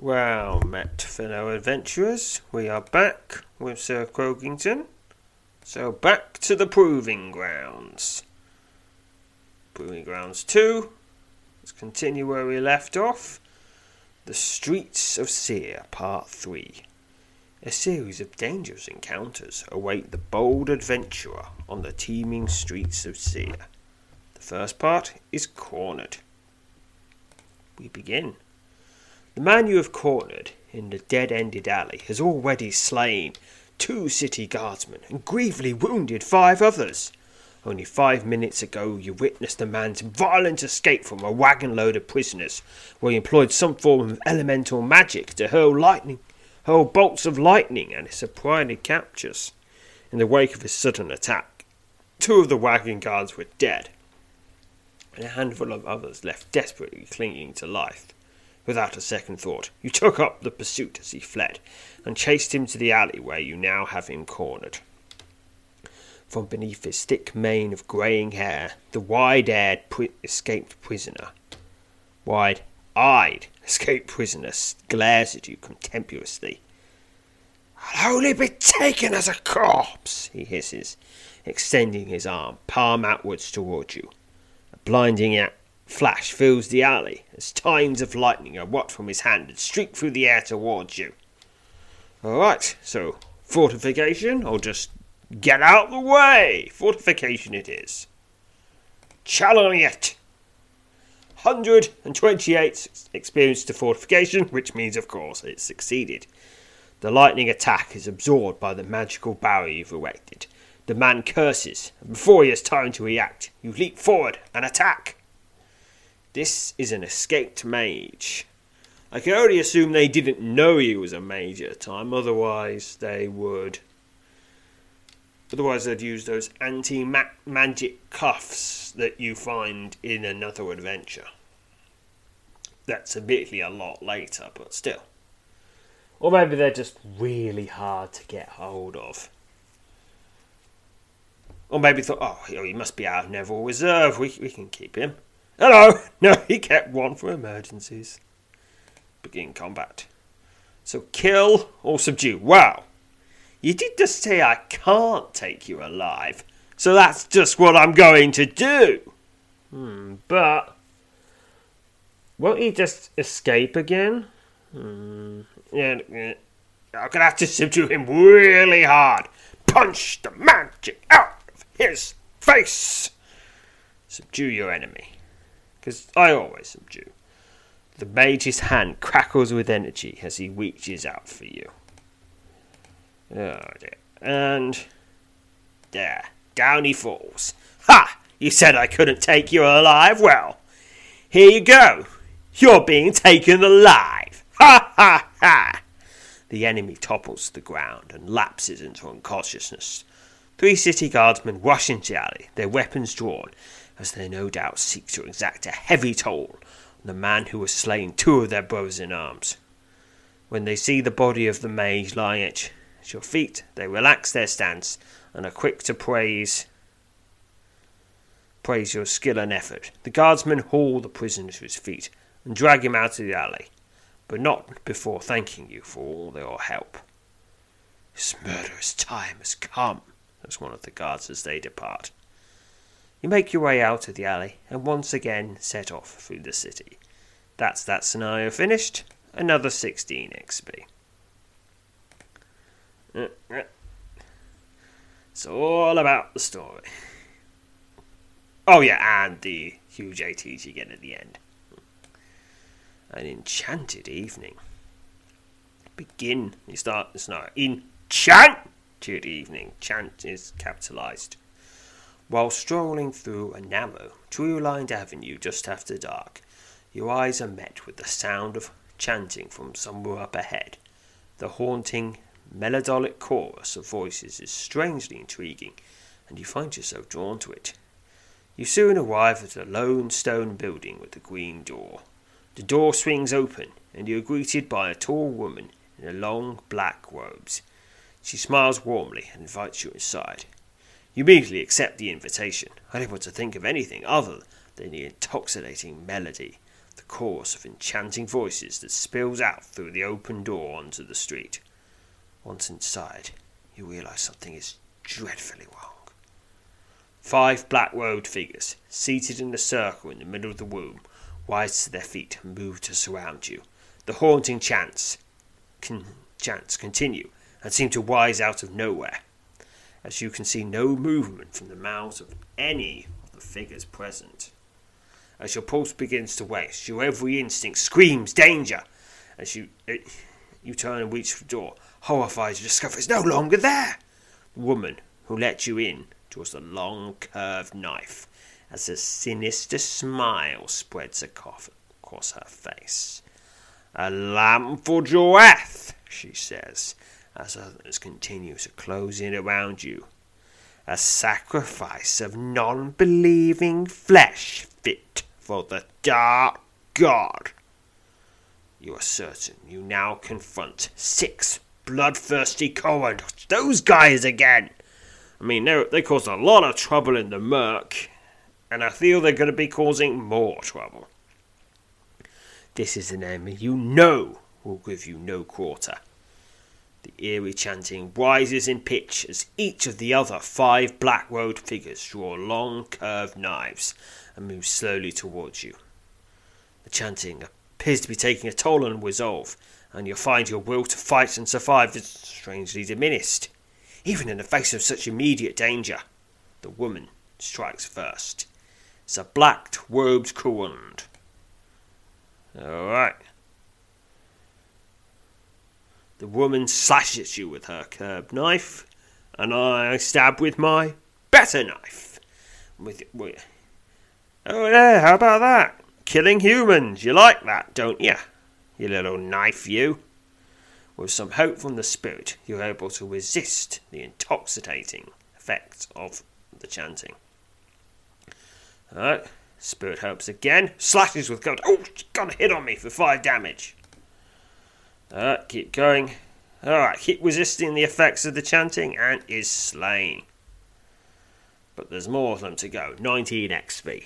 Well, met fellow adventurers, we are back with Sir Croakington. So back to the proving grounds. Proving grounds 2. Let's continue where we left off. The Streets of Seer, Part 3. A series of dangerous encounters await the bold adventurer on the teeming streets of Seer. The first part is Cornered. We begin. The man you have cornered in the dead ended alley has already slain two city guardsmen and gravely wounded five others. Only five minutes ago, you witnessed a man's violent escape from a wagon load of prisoners, where he employed some form of elemental magic to hurl lightning, hurl bolts of lightning his surprised captures. In the wake of his sudden attack, two of the wagon guards were dead, and a handful of others left desperately clinging to life. Without a second thought, you took up the pursuit as he fled, and chased him to the alley where you now have him cornered. From beneath his thick mane of greying hair, the wide-eyed pri- escaped prisoner, wide-eyed escaped prisoner, glares at you contemptuously. I'll only be taken as a corpse, he hisses, extending his arm, palm outwards towards you. A blinding flash fills the alley as times of lightning are what from his hand and streak through the air towards you. Alright, so fortification or just Get out the way! Fortification it is. It! 128 experience to fortification, which means, of course, it succeeded. The lightning attack is absorbed by the magical barrier you've erected. The man curses, and before he has time to react, you leap forward and attack. This is an escaped mage. I can only assume they didn't know he was a mage at the time, otherwise, they would Otherwise, they'd use those anti magic cuffs that you find in another adventure. That's admittedly a lot later, but still. Or maybe they're just really hard to get hold of. Or maybe thought, oh, he must be out of Neville Reserve. We, we can keep him. Hello! No, he kept one for emergencies. Begin combat. So kill or subdue. Wow. You did just say I can't take you alive, so that's just what I'm going to do. Hmm, but. Won't he just escape again? Hmm, yeah, yeah. I'm gonna have to subdue him really hard. Punch the magic out of his face! Subdue your enemy. Because I always subdue. The mage's hand crackles with energy as he reaches out for you. Oh dear. And there, down he falls. Ha! You said I couldn't take you alive. Well, here you go. You're being taken alive. Ha ha ha! The enemy topples to the ground and lapses into unconsciousness. Three city guardsmen rush into the alley, their weapons drawn, as they no doubt seek to exact a heavy toll on the man who has slain two of their brothers in arms. When they see the body of the mage lying at your feet, they relax their stance and are quick to praise praise your skill and effort. The guardsmen haul the prisoner to his feet and drag him out of the alley, but not before thanking you for all your help. This murderous time has come, says one of the guards as they depart. You make your way out of the alley and once again set off through the city. That's that scenario finished. Another 16 XP. It's all about the story. Oh yeah, and the huge ATs you get at the end. An enchanted evening. Begin. You start. It's not enchanted evening. Chant is capitalized. While strolling through a narrow, tree-lined avenue just after dark, your eyes are met with the sound of chanting from somewhere up ahead. The haunting, melodic chorus of voices is strangely intriguing, and you find yourself drawn to it. You soon arrive at a lone stone building with a green door. The door swings open, and you are greeted by a tall woman in a long black robes. She smiles warmly and invites you inside. You immediately accept the invitation, unable to think of anything other than the intoxicating melody, the chorus of enchanting voices that spills out through the open door onto the street. Once inside, you realize something is dreadfully wrong. Five black robed figures, seated in a circle in the middle of the room, rise to their feet and move to surround you. The haunting chants, con- chants continue and seem to rise out of nowhere as you can see no movement from the mouths of any of the figures present. As your pulse begins to race, your every instinct screams danger. As you it, you turn and reach for the door, horrified to discover it's no longer there. The woman who let you in draws a long curved knife as a sinister smile spreads across her face. A lamp for Joath, she says, as others continue to close in around you. A sacrifice of non believing flesh fit for the dark god. You are certain you now confront six bloodthirsty Cohen. Those guys again! I mean, they, they caused a lot of trouble in the murk, and I feel they're going to be causing more trouble. This is an enemy you know will give you no quarter. The eerie chanting rises in pitch as each of the other five black robed figures draw long curved knives and move slowly towards you. The chanting appears to be taking a toll on resolve, and you'll find your will to fight and survive is strangely diminished. Even in the face of such immediate danger, the woman strikes first. It's a black robed Kurund. Alright, the woman slashes you with her curved knife, and I stab with my better knife. With, with oh yeah, how about that? Killing humans, you like that, don't you? You little knife, you. With some hope from the spirit, you're able to resist the intoxicating effects of the chanting. Alright, spirit hopes again, slashes with gold. Oh, she got a hit on me for five damage. Alright, keep going. Alright, keep resisting the effects of the chanting and is slain. But there's more of them to go. 19 XP.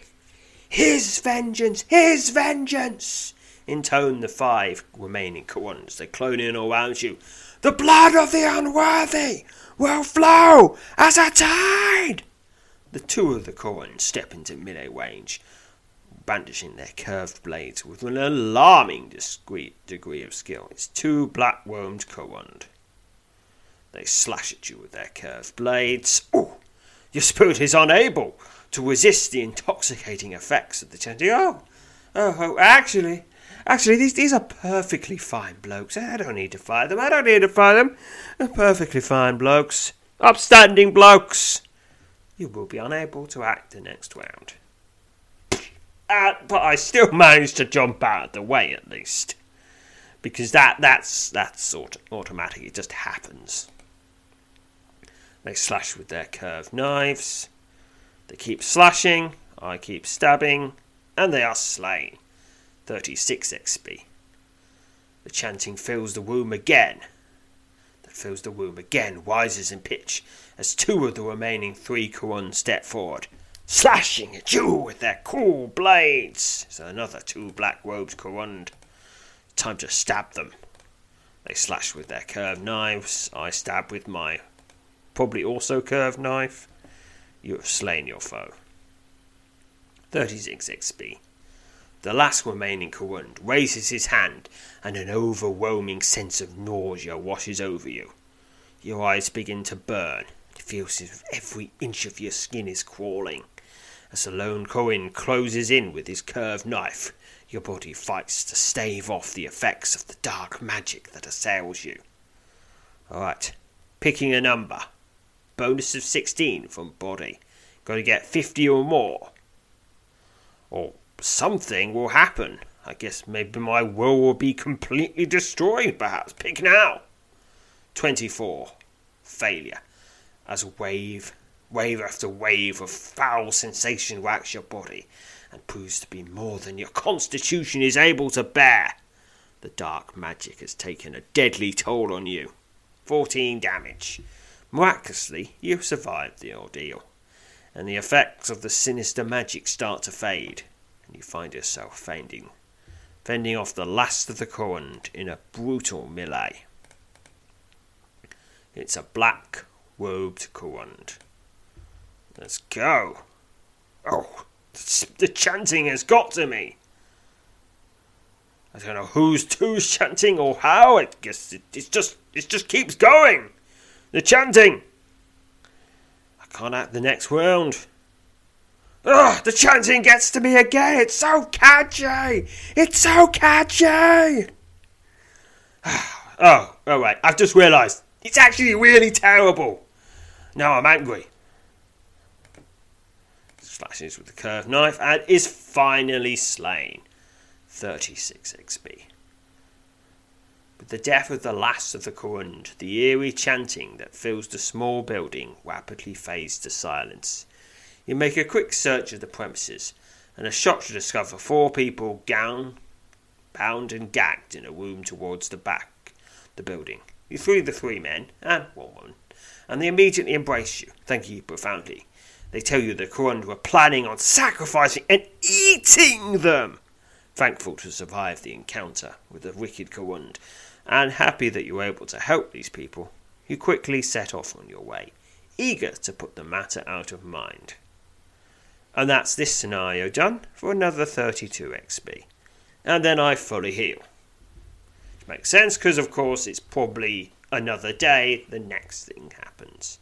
His vengeance! His vengeance! Intone the five remaining Kurunds. They clone in around you. The blood of the unworthy will flow as a tide! The two of the Kurunds step into melee range brandishing their curved blades with an alarming discreet degree of skill. It's two black wormed Kurund. They slash at you with their curved blades. Oh, your spirit is unable to resist the intoxicating effects of the chanting. Oh, oh, oh, actually, Actually, these these are perfectly fine blokes. I don't need to fire them. I don't need to fire them. They're perfectly fine blokes. Upstanding blokes. You will be unable to act the next round. But I still managed to jump out of the way at least. Because that that's that's sort of automatic, it just happens. They slash with their curved knives. They keep slashing, I keep stabbing, and they are slain. 36 XP. The chanting fills the womb again. That fills the womb again, rises in pitch as two of the remaining three Kurun step forward, slashing at you with their cool blades. So another two black robes Kurund. Time to stab them. They slash with their curved knives. I stab with my probably also curved knife. You have slain your foe. 36 XP. The last remaining Kurund raises his hand, and an overwhelming sense of nausea washes over you. Your eyes begin to burn. It feels as if every inch of your skin is crawling. As the lone closes in with his curved knife, your body fights to stave off the effects of the dark magic that assails you. Alright, picking a number. Bonus of 16 from body. Gotta get 50 or more. Or something will happen. I guess maybe my will will be completely destroyed, perhaps. Pick now. 24. Failure. As a wave, wave after wave of foul sensation racks your body and proves to be more than your constitution is able to bear. The dark magic has taken a deadly toll on you. 14 damage. Miraculously, you survived the ordeal, and the effects of the sinister magic start to fade and you find yourself fending, fending off the last of the Kurund in a brutal melee. It's a black robed Kurund. Let's go. Oh, the chanting has got to me. I don't know who's who's chanting or how. I guess it, it's just it just keeps going. The chanting. I can't act the next round. Ugh, the chanting gets to me again. It's so catchy. It's so catchy. oh, oh wait. I've just realised. It's actually really terrible. Now I'm angry. Slashes with the curved knife and is finally slain. 36 XP. With the death of the last of the Kurund, the eerie chanting that fills the small building rapidly fades to silence. You make a quick search of the premises and are shocked to discover four people gowned, bound and gagged in a room towards the back the building. You free the three men and one woman, and they immediately embrace you, thanking you profoundly. They tell you the Kurund were planning on sacrificing and eating them. Thankful to survive the encounter with the wicked Kurund, and happy that you were able to help these people, you quickly set off on your way, eager to put the matter out of mind. And that's this scenario done for another 32 XP. And then I fully heal. Which makes sense because, of course, it's probably another day the next thing happens.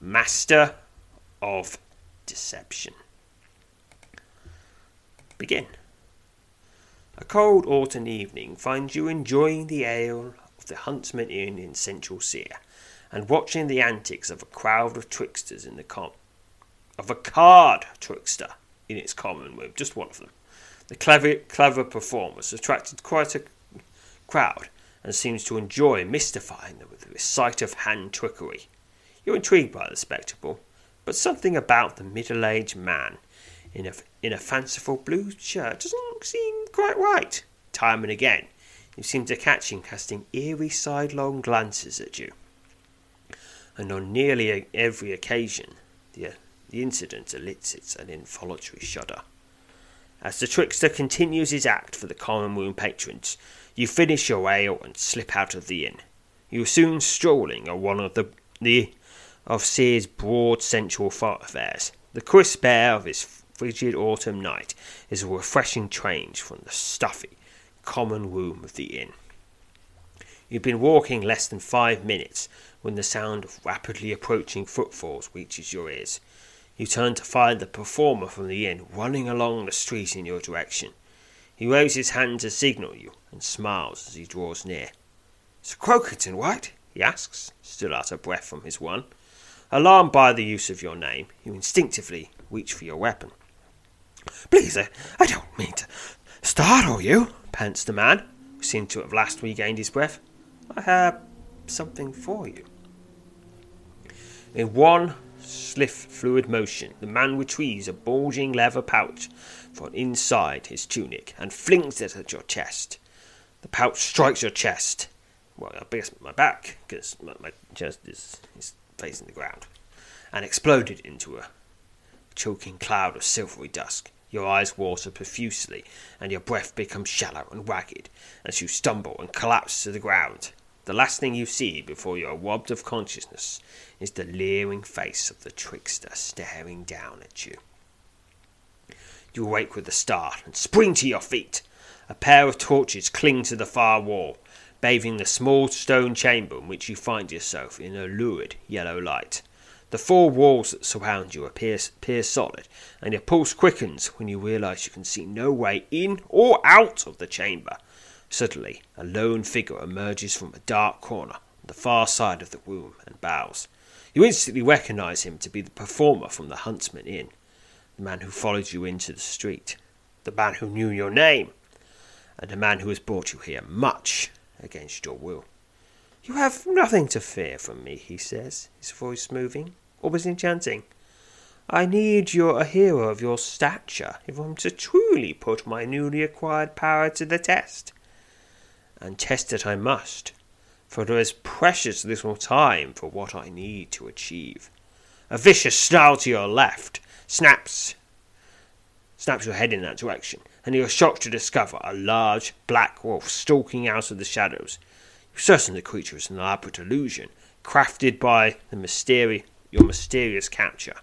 Master of Deception. Begin. A cold autumn evening finds you enjoying the ale of the Huntsman Inn in Central Seer and watching the antics of a crowd of tricksters in the comp of a card trickster in its common with just one of them. The clever, clever performance attracted quite a crowd and seems to enjoy mystifying them with his sleight of hand trickery. You're intrigued by the spectacle, but something about the middle aged man in a, in a fanciful blue shirt doesn't seem quite right. Time and again, you seem to catch him casting eerie sidelong glances at you. And on nearly every occasion, the uh, the incident elicits an involuntary shudder. As the trickster continues his act for the common room patrons, you finish your ale and slip out of the inn. You are soon strolling on one of the, the of Seer's broad central thoroughfares. The crisp air of this frigid autumn night is a refreshing change from the stuffy, common room of the inn. You've been walking less than five minutes when the sound of rapidly approaching footfalls reaches your ears. You turn to find the performer from the inn running along the street in your direction. He waves his hand to signal you and smiles as he draws near. Sir Croakington White? he asks, still out of breath from his one. Alarmed by the use of your name, you instinctively reach for your weapon. Please, I, I don't mean to startle you, pants the man, who seemed to have last regained his breath. I have something for you. In one swift, fluid motion, the man retrieves a bulging leather pouch from inside his tunic and flings it at your chest. The pouch strikes your chest. Well, I guess my back, because my, my, chest is, is facing the ground, and exploded into a choking cloud of silvery dust. Your eyes water profusely, and your breath becomes shallow and ragged as you stumble and collapse to the ground. The last thing you see before you are robbed of consciousness is the leering face of the trickster staring down at you. You awake with a start and spring to your feet. A pair of torches cling to the far wall, bathing the small stone chamber in which you find yourself in a lurid yellow light. The four walls that surround you appear, appear solid, and your pulse quickens when you realize you can see no way in or out of the chamber. Suddenly, a lone figure emerges from a dark corner on the far side of the room and bows. You instantly recognize him to be the performer from the Huntsman Inn, the man who followed you into the street, the man who knew your name, and the man who has brought you here much against your will. You have nothing to fear from me, he says, his voice moving almost enchanting. I need you're a hero of your stature if I'm to truly put my newly acquired power to the test. And test it I must, for there is precious little time for what I need to achieve. A vicious snarl to your left snaps snaps your head in that direction, and you are shocked to discover a large black wolf stalking out of the shadows. You're certain the creature is an elaborate illusion, crafted by the mysterious your mysterious capture.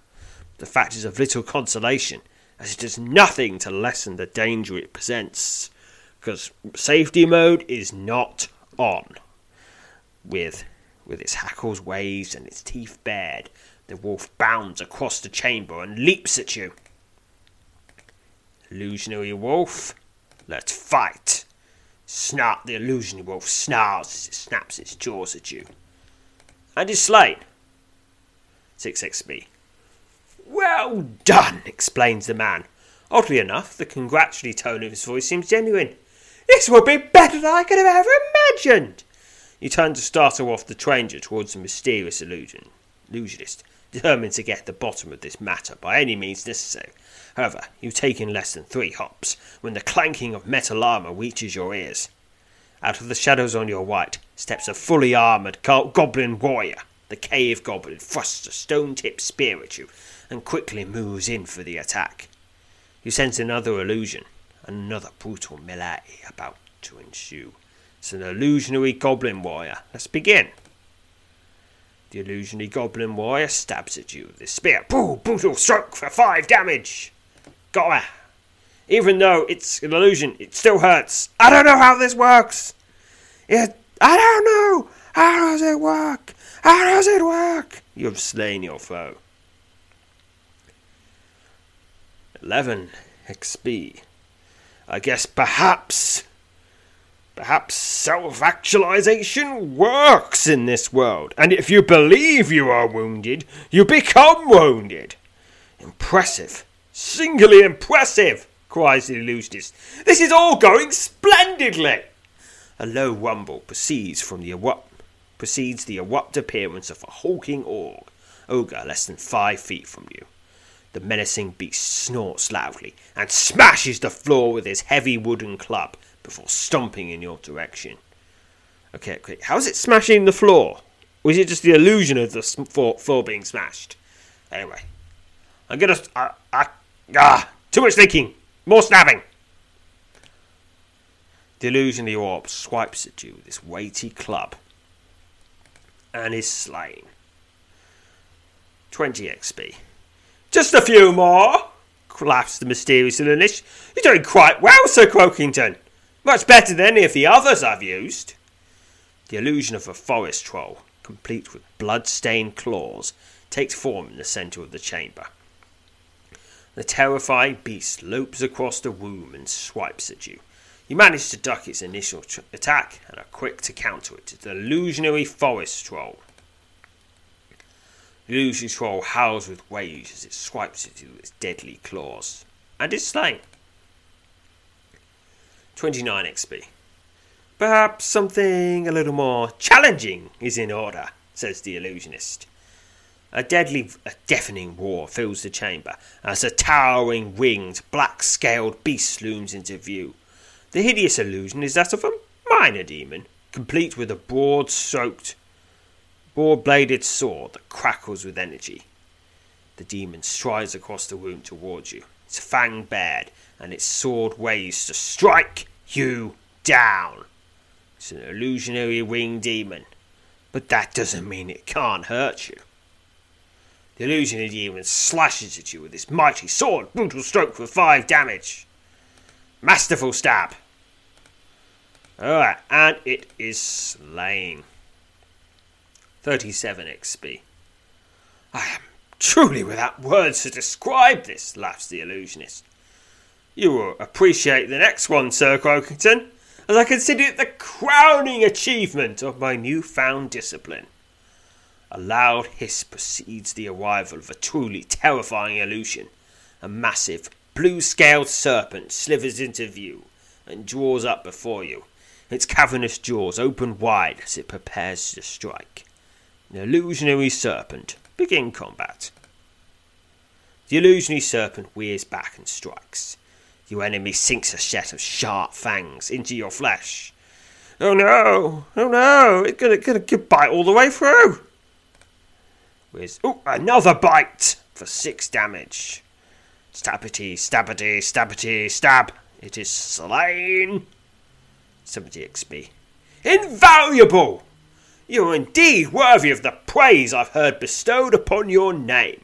The fact is of little consolation, as it does nothing to lessen the danger it presents, because safety mode is not on. With, with its hackles raised and its teeth bared, the wolf bounds across the chamber and leaps at you. Illusionary wolf, let's fight! Snarl, the illusionary wolf snarls as it snaps its jaws at you. And is slain. 6XP. Well done, explains the man. Oddly enough, the congratulatory tone of his voice seems genuine. This will be better than I could have ever imagined. You turn to startle off the stranger towards the mysterious illusion, illusionist, determined to get the bottom of this matter by any means necessary. However, you take in less than three hops when the clanking of metal armour reaches your ears. Out of the shadows on your right steps a fully armoured goblin warrior the cave goblin thrusts a stone tipped spear at you and quickly moves in for the attack. You sense another illusion, another brutal melee about to ensue. It's an illusionary goblin warrior. Let's begin. The illusionary goblin warrior stabs at you with his spear. Boo! Brutal stroke for five damage! Got her! Even though it's an illusion, it still hurts. I don't know how this works! It, I don't know! How does it work? How does it work? You have slain your foe. 11 XP. I guess perhaps, perhaps self actualization works in this world, and if you believe you are wounded, you become wounded. Impressive. Singly impressive, cries the illusionist. This is all going splendidly. A low rumble proceeds from the erupt, precedes the abrupt appearance of a hulking org, ogre less than five feet from you. The menacing beast snorts loudly and smashes the floor with his heavy wooden club before stomping in your direction. Okay, okay. How's it smashing the floor? Or is it just the illusion of the floor, being smashed? Anyway, I'm gonna. Uh, uh, ah, too much thinking. More stabbing. Delusion The orb swipes at you with his weighty club and is slain. 20 XP. Just a few more, laughs the mysterious illusionist. You're doing quite well, Sir Croakington. Much better than any of the others I've used. The illusion of a forest troll, complete with blood-stained claws, takes form in the centre of the chamber. The terrified beast lopes across the room and swipes at you, You manage to duck its initial tr- attack and are quick to counter it. It's the illusionary forest troll. The illusionary troll howls with rage as it swipes at you with its deadly claws, and is slain. 29 XP. Perhaps something a little more challenging is in order, says the illusionist. A deadly, a deafening roar fills the chamber as a towering, winged, black scaled beast looms into view. The hideous illusion is that of a minor demon, complete with a broad stroked, broad bladed sword that crackles with energy. The demon strides across the room towards you, its fang bared, and its sword waves to strike you down. It's an illusionary winged demon, but that doesn't mean it can't hurt you. The illusionary demon slashes at you with his mighty sword, brutal stroke for five damage. Masterful stab. Alright, and it is slain. 37 XP. I am truly without words to describe this, laughs the illusionist. You will appreciate the next one, Sir Croakington, as I consider it the crowning achievement of my newfound discipline. A loud hiss precedes the arrival of a truly terrifying illusion. A massive, blue scaled serpent slithers into view and draws up before you, its cavernous jaws open wide as it prepares to strike. The illusionary serpent begin combat. The illusionary serpent veers back and strikes. Your enemy sinks a set of sharp fangs into your flesh. Oh no! Oh no! It's gonna, gonna, gonna bite all the way through! With oh, another bite for six damage. Stabbity, stabbity, stabbity, stab. It is slain. 70 XP. Invaluable! You are indeed worthy of the praise I've heard bestowed upon your name.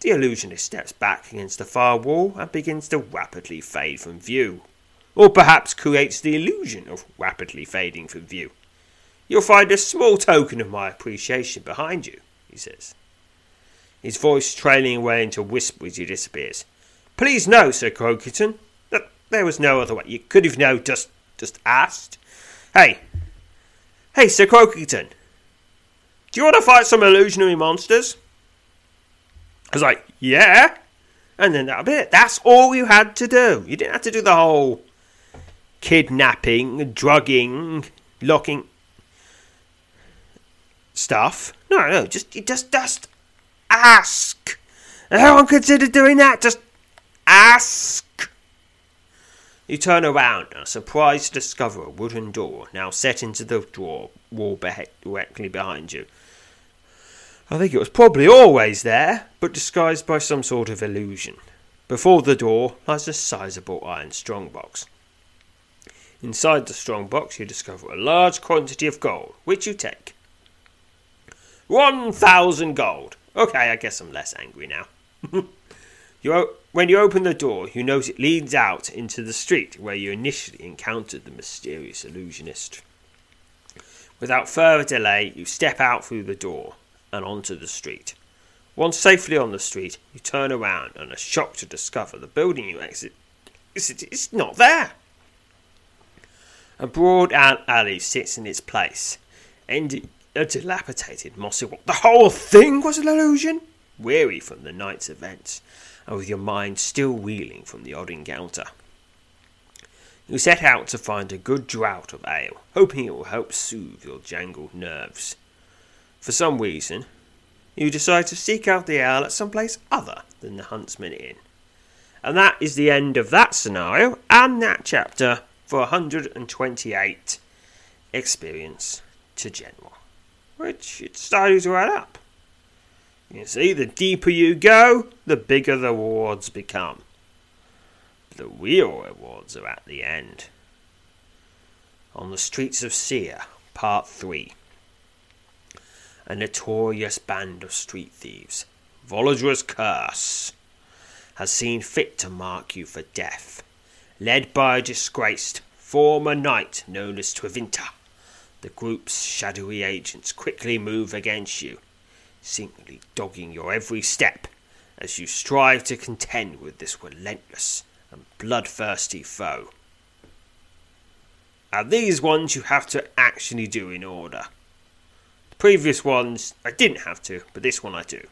The illusionist steps back against the far wall and begins to rapidly fade from view. Or perhaps creates the illusion of rapidly fading from view. You'll find a small token of my appreciation behind you, says. His voice trailing away into a whisper as he disappears. Please know, Sir Croakington, that there was no other way. You could have no just just asked. Hey, hey, Sir Croakington, do you want to fight some illusionary monsters? I was like, yeah. And then that'll be it. That's all you had to do. You didn't have to do the whole kidnapping, drugging, locking stuff. No, no, just just just ask. Everyone consider doing that. Just ask. You turn around and surprised to discover a wooden door now set into the door wall directly behind you. I think it was probably always there, but disguised by some sort of illusion. Before the door lies a sizable iron strongbox. Inside the strongbox, you discover a large quantity of gold, which you take. One thousand gold. Okay, I guess I'm less angry now. you when you open the door, you note it leads out into the street where you initially encountered the mysterious illusionist. Without further delay, you step out through the door and onto the street. Once safely on the street, you turn around and are shocked to discover the building you exit is not there. A broad alley sits in its place, ending a dilapidated mossy wall. The whole thing was an illusion? Weary from the night's events, and with your mind still reeling from the odd encounter. You set out to find a good draught of ale, hoping it will help soothe your jangled nerves. For some reason, you decide to seek out the ale at some place other than the Huntsman Inn. And that is the end of that scenario and that chapter for 128 experience to general, which it's starting to add up. You see, the deeper you go, the bigger the rewards become. The real rewards are at the end. On the streets of Seer, Part 3 a notorious band of street thieves, Voldor's Curse, has seen fit to mark you for death. Led by a disgraced former knight known as Travinta, the group's shadowy agents quickly move against you, seemingly dogging your every step as you strive to contend with this relentless and bloodthirsty foe. And these ones you have to actually do in order. The previous ones I didn't have to, but this one I do.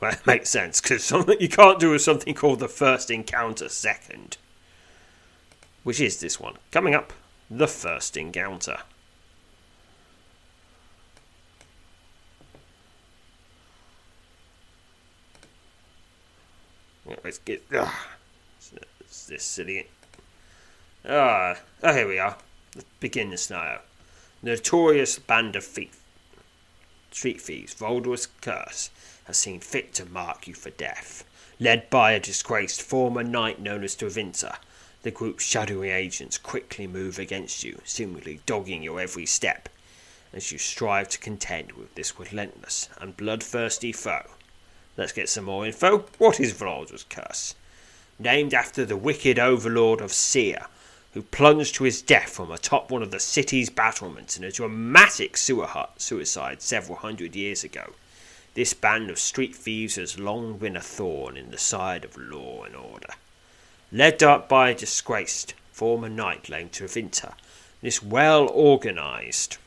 Well, it makes sense because something you can't do is something called the first encounter second, which is this one. Coming up, the first encounter. Let's get. Ugh, it's this city. Ah, oh, here we are. Let's begin this now. Notorious band of thief, street thieves, Voldor's Curse, has seen fit to mark you for death. Led by a disgraced former knight known as Travinta, the group's shadowy agents quickly move against you, seemingly dogging your every step, as you strive to contend with this relentless and bloodthirsty foe. Let's get some more info. What is Voldor's Curse? Named after the wicked overlord of Seer, who plunged to his death from atop one of the city's battlements in a dramatic sewer hut suicide several hundred years ago. This band of street thieves has long been a thorn in the side of law and order. Led up by a disgraced former knight named Travinta, this well organised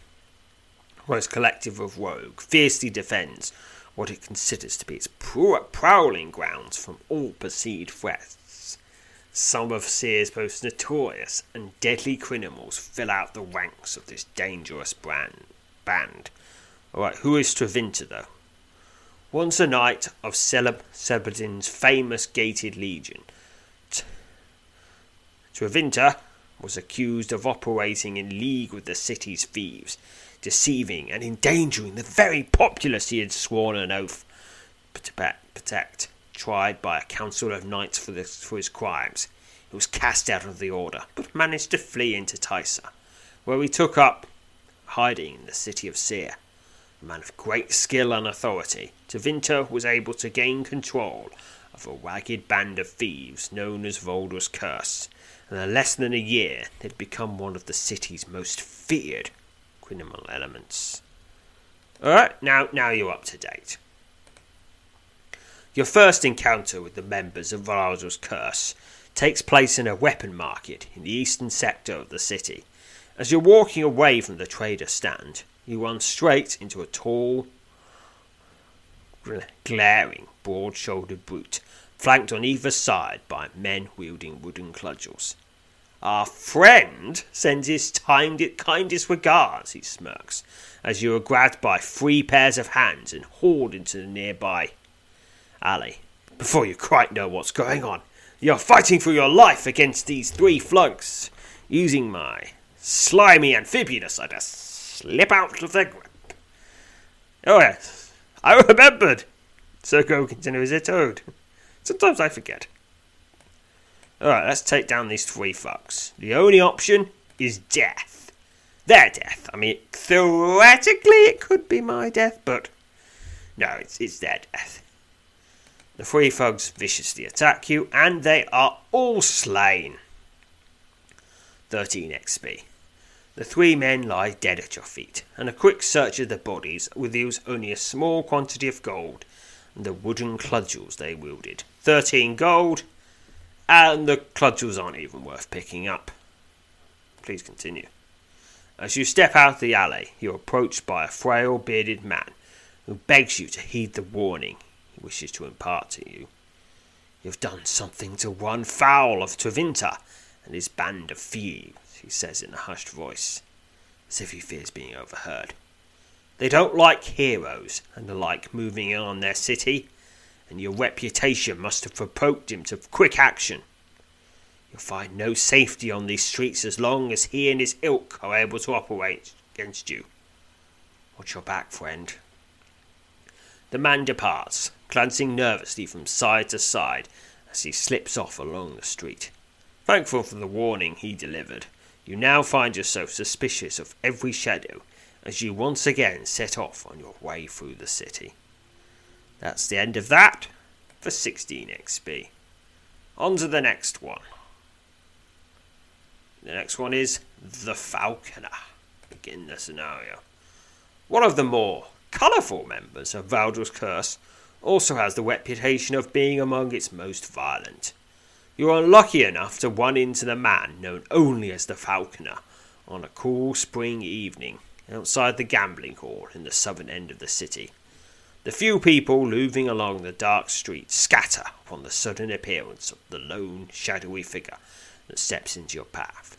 was collective of rogue fiercely defends what it considers to be its prowling grounds from all perceived threats. Some of Seer's most notorious and deadly criminals fill out the ranks of this dangerous brand, band. Alright, who is Travinta though? Once a knight of Celeb Celebadin's famous gated legion, T- Travinta was accused of operating in league with the city's thieves deceiving and endangering the very populace he had sworn an oath to protect. Tried by a council of knights for, this, for his crimes, he was cast out of the order, but managed to flee into Tysa, where he took up hiding in the city of Seer. A man of great skill and authority, Travinta was able to gain control of a ragged band of thieves known as Voldor's Curse, and in less than a year they'd become one of the city's most feared criminal elements. Alright, now, now you're up to date. Your first encounter with the members of Voldor's Curse takes place in a weapon market in the eastern sector of the city. As you're walking away from the trader stand, you run straight into a tall, glaring, broad shouldered brute, flanked on either side by men wielding wooden cudgels. Our friend sends his kindest regards, he smirks, as you are grabbed by three pairs of hands and hauled into the nearby alley. Before you quite know what's going on, you're fighting for your life against these three flunks, using my slimy amphibious I just slip out of their grip. Oh yes, I remembered. Sir Croakington is a toad. Sometimes I forget. Alright, let's take down these three fucks. The only option is death. Their death. I mean, theoretically, it could be my death, but no, it's, it's their death. The three thugs viciously attack you, and they are all slain. 13 XP. The three men lie dead at your feet, and a quick search of the bodies reveals only a small quantity of gold and the wooden cudgels they wielded. 13 gold, and the cudgels aren't even worth picking up. Please continue. As you step out of the alley, you're approached by a frail, bearded man who begs you to heed the warning he wishes to impart to you. You've done something to run foul of Travinta and his band of thieves, he says in a hushed voice, as if he fears being overheard. They don't like heroes and the like moving in on their city, and your reputation must have provoked him to quick action. You'll find no safety on these streets as long as he and his ilk are able to operate against you. Watch your back, friend. The man departs, glancing nervously from side to side as he slips off along the street. Thankful for the warning he delivered, you now find yourself suspicious of every shadow as you once again set off on your way through the city. That's the end of that for 16 XP. On to the next one. The next one is The Falconer. Begin the scenario. One of the more colourful members of Voldor's Curse also has the reputation of being among its most violent. You are unlucky enough to run into the man known only as the Falconer on a cool spring evening outside the gambling hall in the southern end of the city. The few people moving along the dark street scatter upon the sudden appearance of the lone, shadowy figure that steps into your path.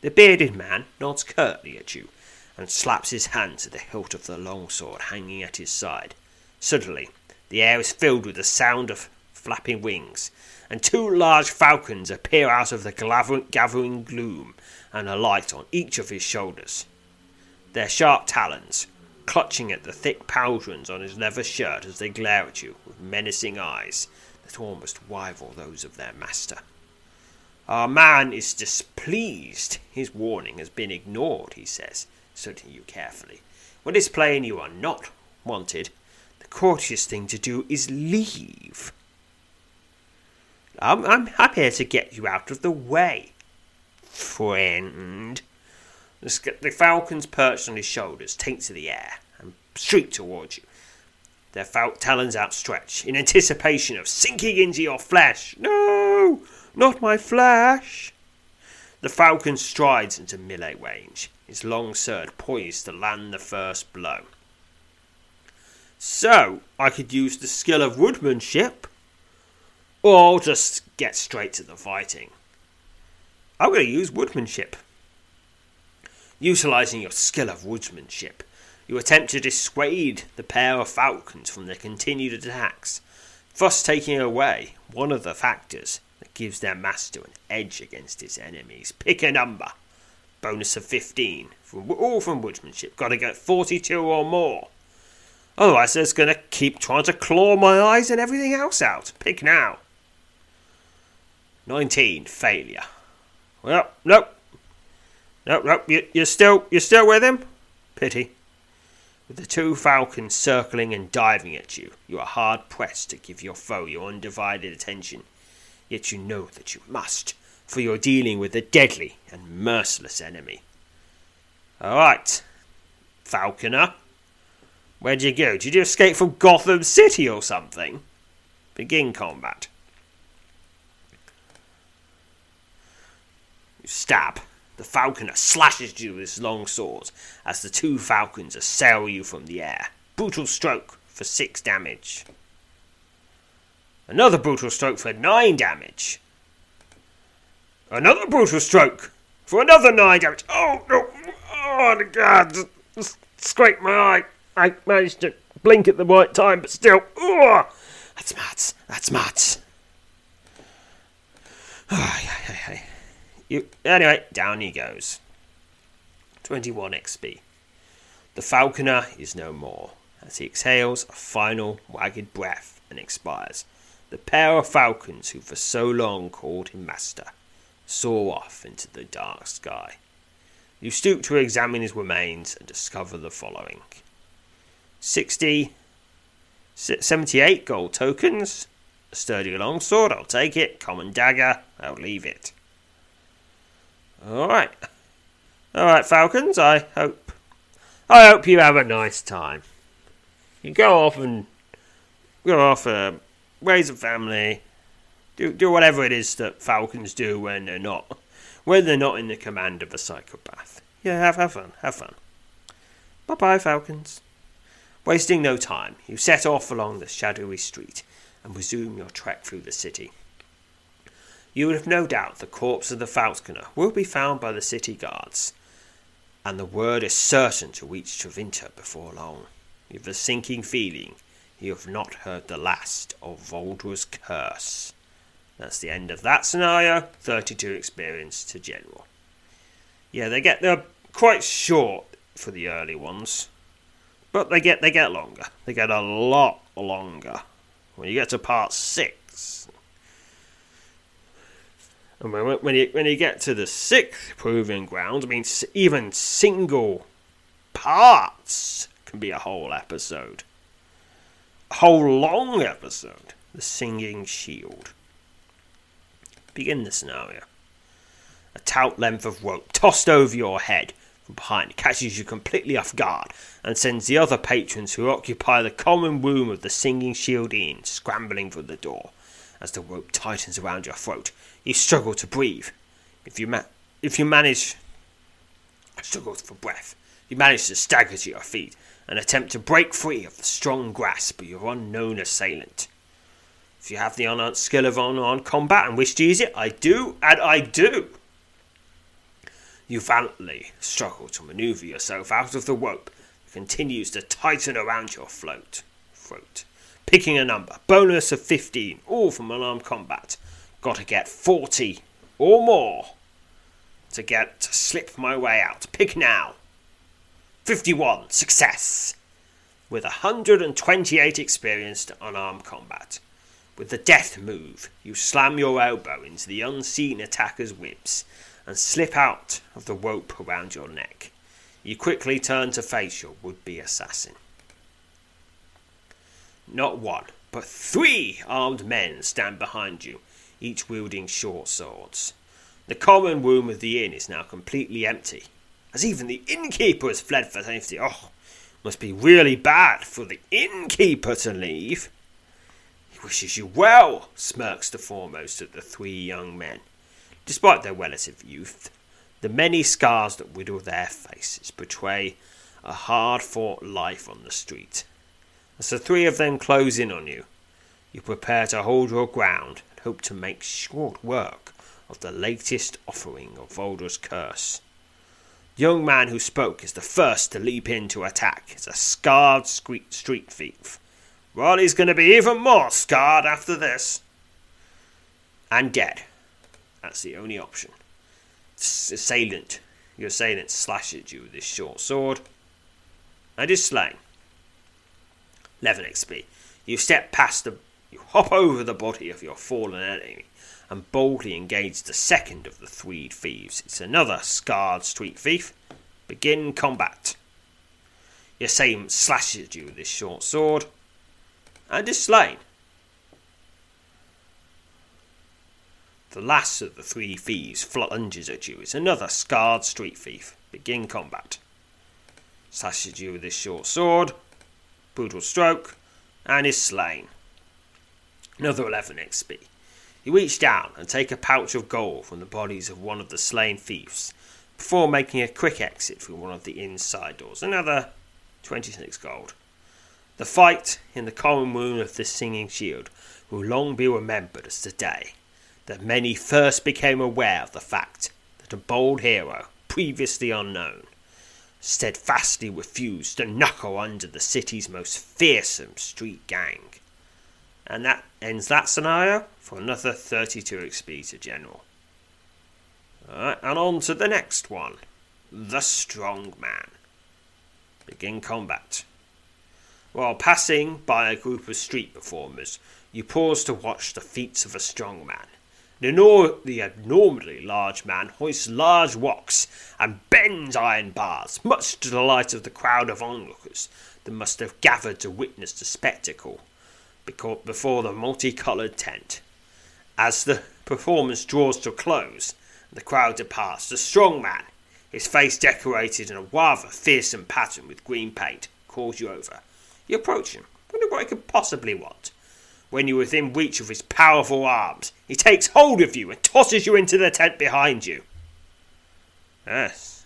The bearded man nods curtly at you and slaps his hand to the hilt of the long sword hanging at his side. Suddenly, the air is filled with the sound of flapping wings, and two large falcons appear out of the gathering gloom and alight on each of his shoulders. Their sharp talons, clutching at the thick pauldrons on his leather shirt as they glare at you with menacing eyes that almost rival those of their master. Our man is displeased. His warning has been ignored, he says, studying you carefully. When it's plain you are not wanted, the courteous thing to do is leave. I'm, I'm happy to get you out of the way, friend. The falcons perched on his shoulders take to the air and streak towards you, their talons outstretched in anticipation of sinking into your flesh. No, not my flesh. The falcon strides into melee range, his long sword poised to land the first blow. So, I could use the skill of woodmanship, or just get straight to the fighting. I'm going to use woodmanship. Utilizing your skill of woodsmanship, you attempt to dissuade the pair of falcons from their continued attacks, thus taking away one of the factors that gives their master an edge against his enemies. Pick a number. Bonus of 15. From, all from woodsmanship. Gotta get 42 or more. Otherwise, they're going to keep trying to claw my eyes and everything else out. Pick now. 19. Failure. Well, nope. No, no, you, you're still you're still with him? Pity. With the two falcons circling and diving at you, you are hard pressed to give your foe your undivided attention. Yet you know that you must, for you're dealing with a deadly and merciless enemy. All right, Falconer. Where'd you go? Did you escape from Gotham City or something? Begin combat. You stab. The falconer slashes you with his long sword as the two falcons assail you from the air. Brutal stroke for six damage. Another brutal stroke for nine damage. Another brutal stroke for another nine damage. Oh no! Oh god! Scrape my eye. I managed to blink at the right time, but still. Oh, that's mad. That's mad. Oh, yeah, yeah, yeah. You, anyway, down he goes. 21 XP. The falconer is no more, as he exhales a final wagged breath and expires. The pair of falcons who for so long called him master soar off into the dark sky. You stoop to examine his remains and discover the following 60, 78 gold tokens, a sturdy longsword, I'll take it, common dagger, I'll leave it. All right. All right, Falcons. I hope. I hope you have a nice time. You go off and go off, uh, raise a family, do do whatever it is that Falcons do when they're not when they're not in the command of a psychopath. Yeah, have have fun, have fun. Bye bye, Falcons. Wasting no time, you set off along the shadowy street and resume your trek through the city. You have no doubt the corpse of the falconer will be found by the city guards, and the word is certain to reach Travinta before long. With a sinking feeling, you have not heard the last of Voldor's curse. That's the end of that scenario. 32 experience to general. Yeah, they get they're quite short for the early ones, but they get they get longer. They get a lot longer. When you get to part six, and when, when, you, when you get to the sixth proving ground, I mean, even single parts can be a whole episode. A whole long episode. The Singing Shield. Begin the scenario. A taut length of rope tossed over your head from behind catches you completely off guard and sends the other patrons who occupy the common room of the Singing Shield Inn scrambling for the door as the rope tightens around your throat you struggle to breathe. If you ma- if you manage struggles for breath. You manage to stagger to your feet and attempt to break free of the strong grasp of your unknown assailant. If you have the unarmed skill of unarmed combat and wish to use it, I do, and I do. You valiantly struggle to maneuver yourself out of the rope that continues to tighten around your float, throat. Picking a number, bonus of 15, all from unarmed combat. Got to get 40 or more to get to slip my way out. Pick now. 51, success. With 128 experience to unarmed combat. With the death move, you slam your elbow into the unseen attacker's ribs and slip out of the rope around your neck. You quickly turn to face your would be assassin. Not one, but three armed men stand behind you, each wielding short swords. The common room of the inn is now completely empty, as even the innkeeper has fled for safety. Oh, must be really bad for the innkeeper to leave. He wishes you well, smirks the foremost of the three young men. Despite their relative youth, the many scars that riddle their faces betray a hard fought life on the street. As the three of them close in on you, you prepare to hold your ground and hope to make short work of the latest offering of Voldor's curse. The young man who spoke is the first to leap in to attack. He's a scarred street thief. He's going to be even more scarred after this. And dead. That's the only option. Assailant. Your assailant slashes you with his short sword and is slain. 11 XP. You step past the. You hop over the body of your fallen enemy and boldly engage the second of the three thieves. It's another scarred street thief. Begin combat. Your same slashes you with his short sword and is slain. The last of the three thieves lunges at you. It's another scarred street thief. Begin combat. Slashes you with his short sword. Brutal stroke. And is slain. Another 11 XP. You reach down and take a pouch of gold from the bodies of one of the slain thieves before making a quick exit through one of the inside doors. Another 26 gold. The fight in the common room of the Singing Shield will long be remembered as the day that many first became aware of the fact that a bold hero, previously unknown, steadfastly refused to knuckle under the city's most fearsome street gang. And that ends that scenario for another 32 XP to General. Alright, and on to the next one. The Strong Man. Begin combat. While passing by a group of street performers, you pause to watch the feats of a strong man. The, nor- the abnormally large man hoists large rocks and bends iron bars, much to the delight of the crowd of onlookers that must have gathered to witness the spectacle before the multicoloured tent. As the performance draws to a close, the crowd departs. The strong man, his face decorated in a rather fearsome pattern with green paint, calls you over. You approach him, wonder what he could possibly want. When you're within reach of his powerful arms, he takes hold of you and tosses you into the tent behind you. Yes.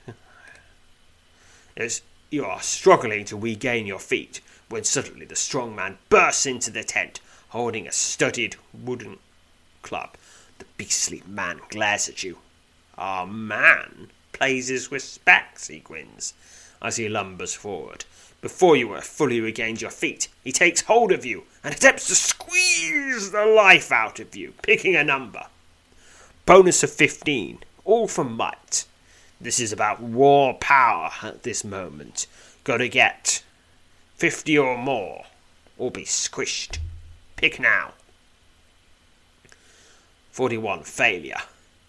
As you are struggling to regain your feet, when suddenly the strong man bursts into the tent, holding a studded wooden club. The beastly man glares at you. Our man pays his respects, he grins, as he lumbers forward. Before you have fully regained your feet, he takes hold of you and attempts to squeeze the life out of you, picking a number. Bonus of 15, all for might. This is about raw power at this moment. Gotta get 50 or more, or be squished. Pick now. 41. Failure.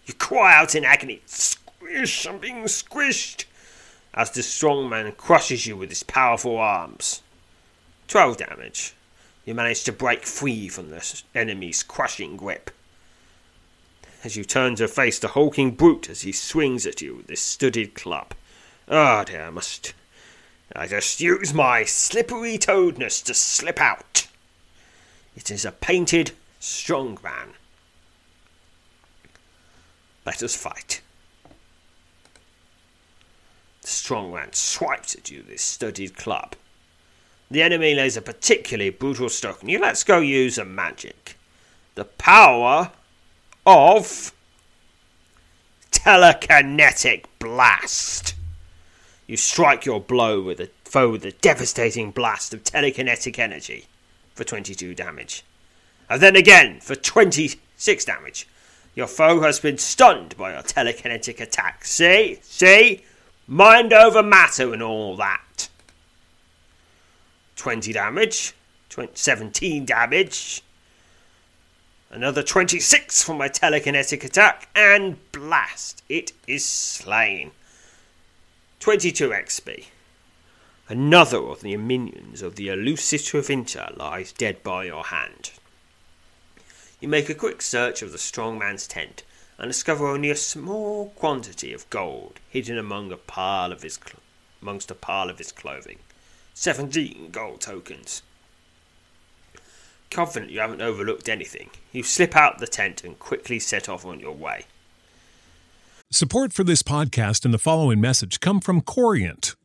You cry out in agony. Squish! I'm being squished! As the strong man crushes you with his powerful arms. 12 damage. You manage to break free from the enemy's crushing grip. As you turn to face the hulking brute as he swings at you with his studded club. Ah, oh dear, I must. I just use my slippery toadness to slip out. It is a painted strong man let us fight. The strong man swipes at you with his studded club. The enemy lays a particularly brutal stroke, and you let's go use a magic. The power of telekinetic blast. You strike your blow with a foe with a devastating blast of telekinetic energy for 22 damage. And then again for 26 damage. Your foe has been stunned by your telekinetic attack. See? See? Mind over matter and all that. 20 damage. 20, 17 damage. Another 26 from my telekinetic attack, and blast! It is slain. 22 XP. Another of the minions of the elusive Travinta lies dead by your hand. You make a quick search of the strong man's tent and discover only a small quantity of gold hidden among a pile of his cl- amongst a pile of his clothing. Seventeen gold tokens. Confident you haven't overlooked anything, you slip out the tent and quickly set off on your way. Support for this podcast and the following message come from Corient.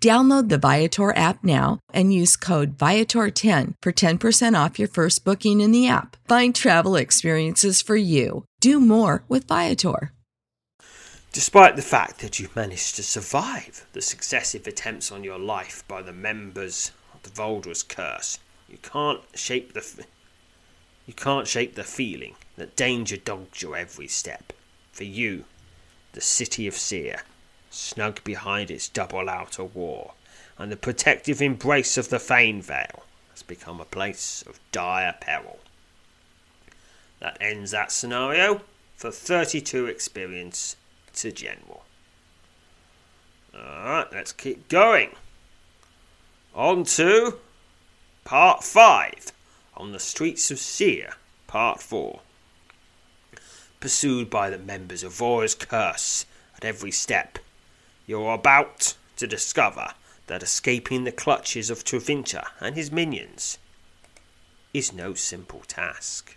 Download the Viator app now and use code Viator10 for 10% off your first booking in the app. Find travel experiences for you. Do more with Viator. Despite the fact that you've managed to survive the successive attempts on your life by the members of the Voldor's curse, you can't shape the f- you can't shake the feeling that danger dogs your every step. For you, the city of Seer snug behind its double outer wall, and the protective embrace of the Fane Vale has become a place of dire peril. That ends that scenario for 32 experience to General. Alright, let's keep going. On to Part 5 On the Streets of Seer, Part 4. Pursued by the members of Voldor's Curse at every step, you're about to discover that escaping the clutches of Travinta and his minions is no simple task.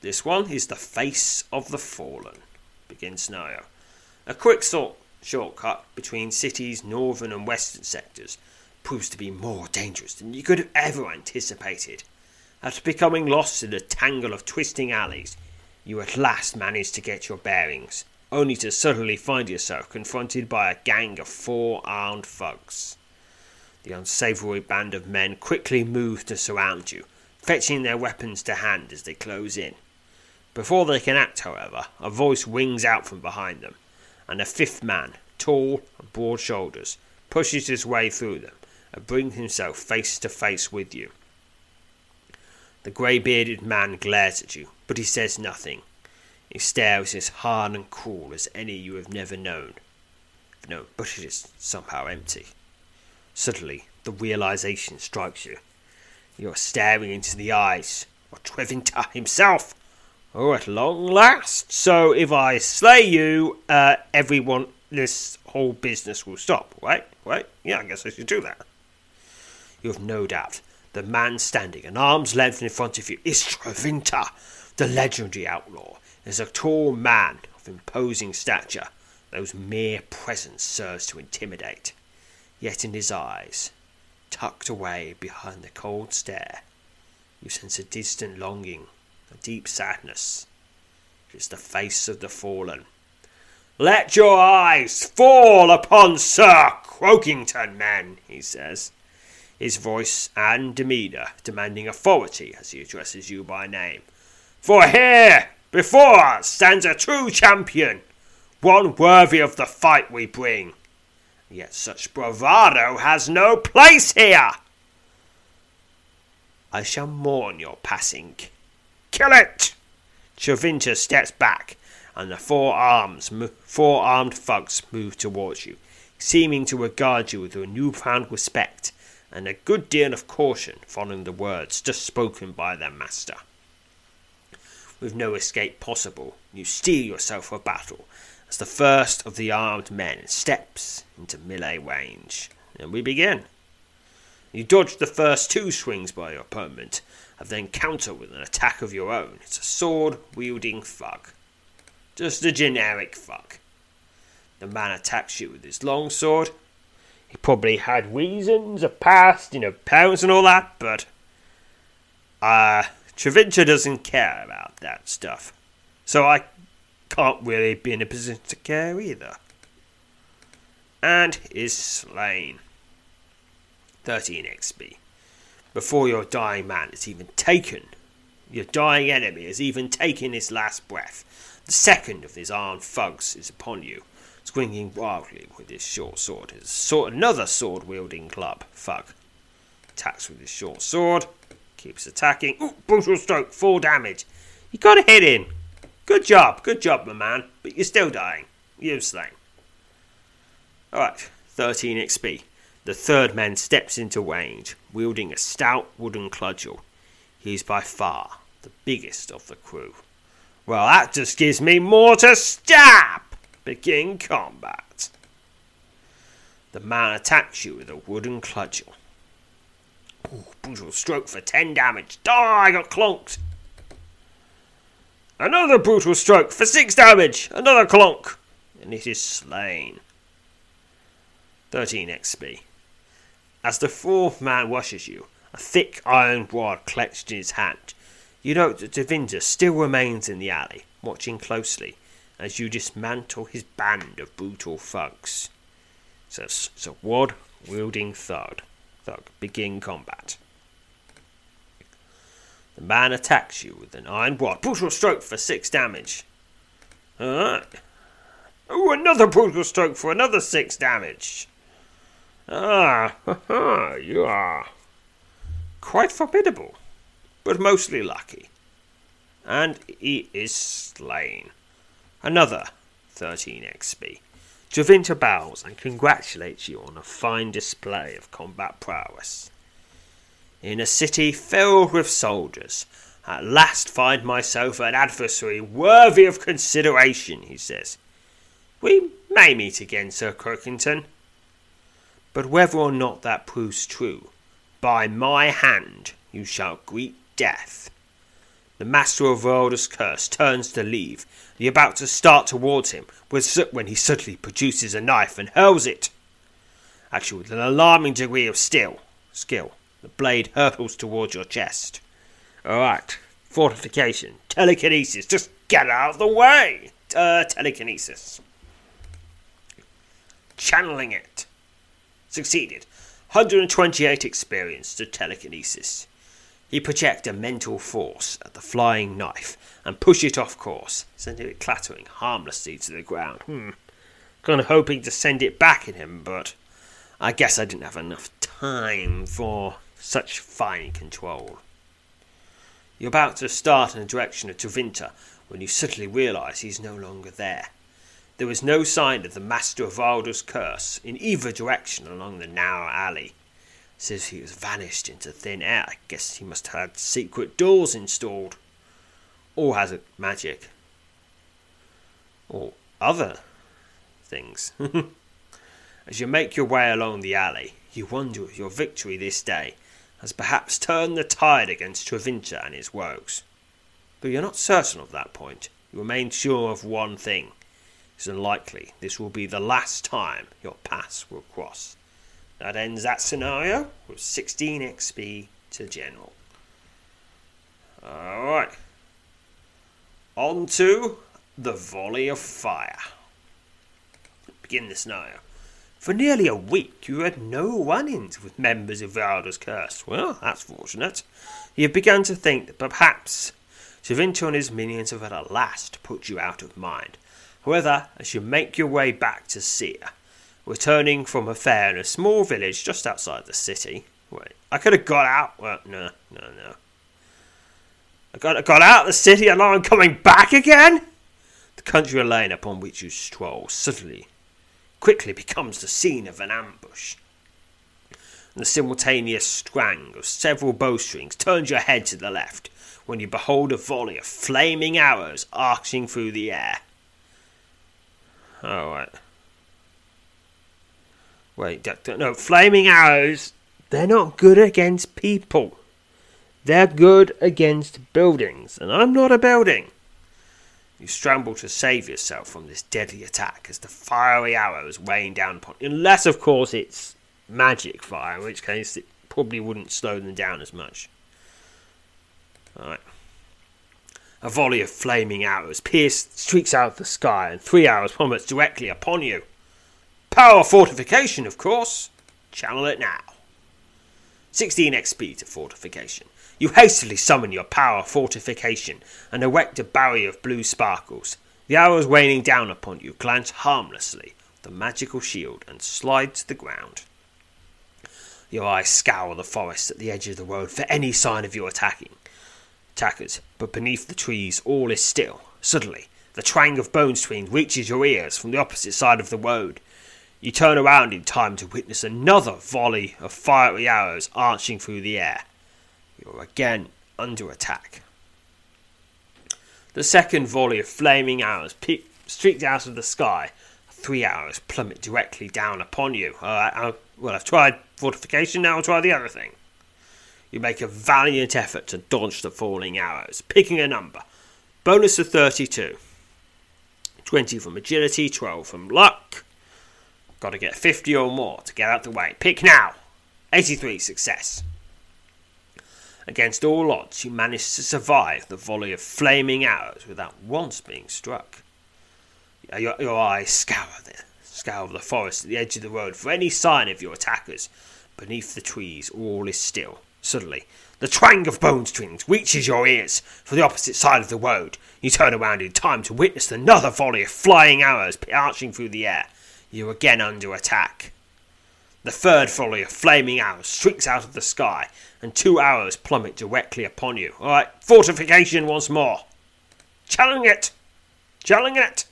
This one is the face of the fallen, begins Snayo. A quick sort shortcut between city's northern and western sectors proves to be more dangerous than you could have ever anticipated. After becoming lost in a tangle of twisting alleys, you at last manage to get your bearings only to suddenly find yourself confronted by a gang of four armed thugs. The unsavoury band of men quickly move to surround you, fetching their weapons to hand as they close in. Before they can act, however, a voice rings out from behind them, and a fifth man, tall and broad shoulders, pushes his way through them uh, and brings himself face to face with you. The grey bearded man glares at you, but he says nothing, his stare as hard and cruel as any you have never known. No, but it is somehow empty. Suddenly, the realization strikes you. You're staring into the eyes of Travinta himself. Oh, at long last. So if I slay you, uh, everyone, this whole business will stop, right? Right? Yeah, I guess I should do that. You have no doubt the man standing an arm's length in front of you is Travinta, the legendary outlaw. Is a tall man of imposing stature. Those mere presence serves to intimidate. Yet in his eyes, tucked away behind the cold stare, you sense a distant longing, a deep sadness. It is the face of the fallen. Let your eyes fall upon Sir Croakington, men, he says, his voice and demeanour demanding authority as he addresses you by name. For here, before us, stands a true champion, one worthy of the fight we bring. Yet such bravado has no place here. I shall mourn your passing. Kill it! Travinta steps back, and the four arms, four armed thugs move towards you, seeming to regard you with a newfound respect and a good deal of caution following the words just spoken by their master. With no escape possible, you steel yourself for battle as the first of the armed men steps into melee range. And we begin. You dodge the first two swings by your opponent, and then counter with an attack of your own. It's a sword wielding fuck. Just a generic fuck. The man attacks you with his long sword. He probably had reasons, a past, you know, parents and all that, but uh Travinta doesn't care about that stuff. So I can't really be in a position to care either. And is slain. 13 XP. Before your dying man has even taken, your dying enemy has even taken his last breath. The second of these armed thugs is upon you, swinging wildly with his short sword. His sword, another sword wielding club, thug. Attacks with his short sword, keeps attacking. Ooh, brutal stroke, full damage. You got a hit in. Good job, good job, my man. But you're still dying. You're slain. Alright, 13 XP. The third man steps into range, wielding a stout wooden cudgel. He's by far the biggest of the crew. Well, that just gives me more to stab! Begin combat. The man attacks you with a wooden cudgel. Ooh, brutal stroke for 10 damage. Die, I got clonked. Another brutal stroke for 6 damage. Another clonk. And it is slain. 13 XP. As the fourth man rushes you, a thick iron rod clenched in his hand, you note that Travinta still remains in the alley, watching closely as you dismantle his band of brutal thugs. So, so wad wielding thug, thug, begin combat. The man attacks you with an iron rod, brutal stroke for six damage. Alright. Oh, another brutal stroke for another six damage. Ah, ha, you are quite formidable, but mostly lucky. And he is slain. Another 13 XP. Travinta bows and congratulates you on a fine display of combat prowess. In a city filled with soldiers, at last find myself an adversary worthy of consideration, he says. We may meet again, Sir Croakington. But whether or not that proves true, by my hand you shall greet death. The master of Voldor's curse turns to leave. You're about to start towards him when he suddenly produces a knife and hurls it. Actually, with an alarming degree of skill, skill, the blade hurtles towards your chest. Alright, fortification, telekinesis, just get out of the way! Uh, telekinesis. Channeling it. Succeeded. 128 experience to telekinesis. He project a mental force at the flying knife and push it off course, sending it clattering harmlessly to the ground. Hmm. Kind of hoping to send it back at him, but I guess I didn't have enough time for such fine control. You're about to start in the direction of Travinta when you suddenly realise he's no longer there. There was no sign of the master of Voldor's curse in either direction along the narrow alley. Says he has vanished into thin air. I guess he must have had secret doors installed. Or has it magic. Or other things. As you make your way along the alley, you wonder if your victory this day has perhaps turned the tide against Travinta and his woes. Though you're not certain of that point. You remain sure of one thing. It's unlikely this will be the last time your paths will cross. That ends that scenario with 16 XP to General. Alright. On to the Volley of Fire. Begin the scenario. For nearly a week you had no run ins with members of Voldor's Curse. Well, that's fortunate. You have begun to think that perhaps Travinta and his minions have at last put you out of mind. However, as you make your way back to Seer, returning from a fair in a small village just outside the city. Wait, I could have got out. Well, no, no, no. I got, got out of the city and now I'm coming back again? The country lane upon which you stroll suddenly, quickly becomes the scene of an ambush. And the simultaneous strang of several bowstrings turns your head to the left when you behold a volley of flaming arrows arching through the air. Alright. Wait, no, flaming arrows, they're not good against people. They're good against buildings, and I'm not a building. You scramble to save yourself from this deadly attack as the fiery arrows rain down upon you. Unless, of course, it's magic fire, in which case it probably wouldn't slow them down as much. Alright. A volley of flaming arrows pierce, streaks out of the sky, and three arrows plummets directly upon you. Power fortification, of course. Channel it now. 16 XP to fortification. You hastily summon your power fortification and erect a barrier of blue sparkles. The arrows raining down upon you glance harmlessly the magical shield and slide to the ground. Your eyes scour the forest at the edge of the road for any sign of your attacking attackers, but beneath the trees all is still. Suddenly, the twang of bone strings reaches your ears from the opposite side of the road. You turn around in time to witness another volley of fiery arrows arching through the air. You're again under attack. The second volley of flaming arrows pe- streaked out of the sky. Three arrows plummet directly down upon you. Uh, well, I've tried fortification, now I'll try the other thing. You make a valiant effort to dodge the falling arrows, picking a number. Bonus of 32. 20 from agility, 12 from luck. Got to get 50 or more to get out the way. Pick now. 83 success. Against all odds, you manage to survive the volley of flaming arrows without once being struck. Your, your eyes scour the, scour the forest at the edge of the road for any sign of your attackers. Beneath the trees, all is still. Suddenly, the twang of bone strings reaches your ears from the opposite side of the road. You turn around in time to witness another volley of flying arrows arching through the air. You are again under attack. The third volley of flaming arrows streaks out of the sky, and two arrows plummet directly upon you. Alright, fortification once more. Challenge it! Challenge it!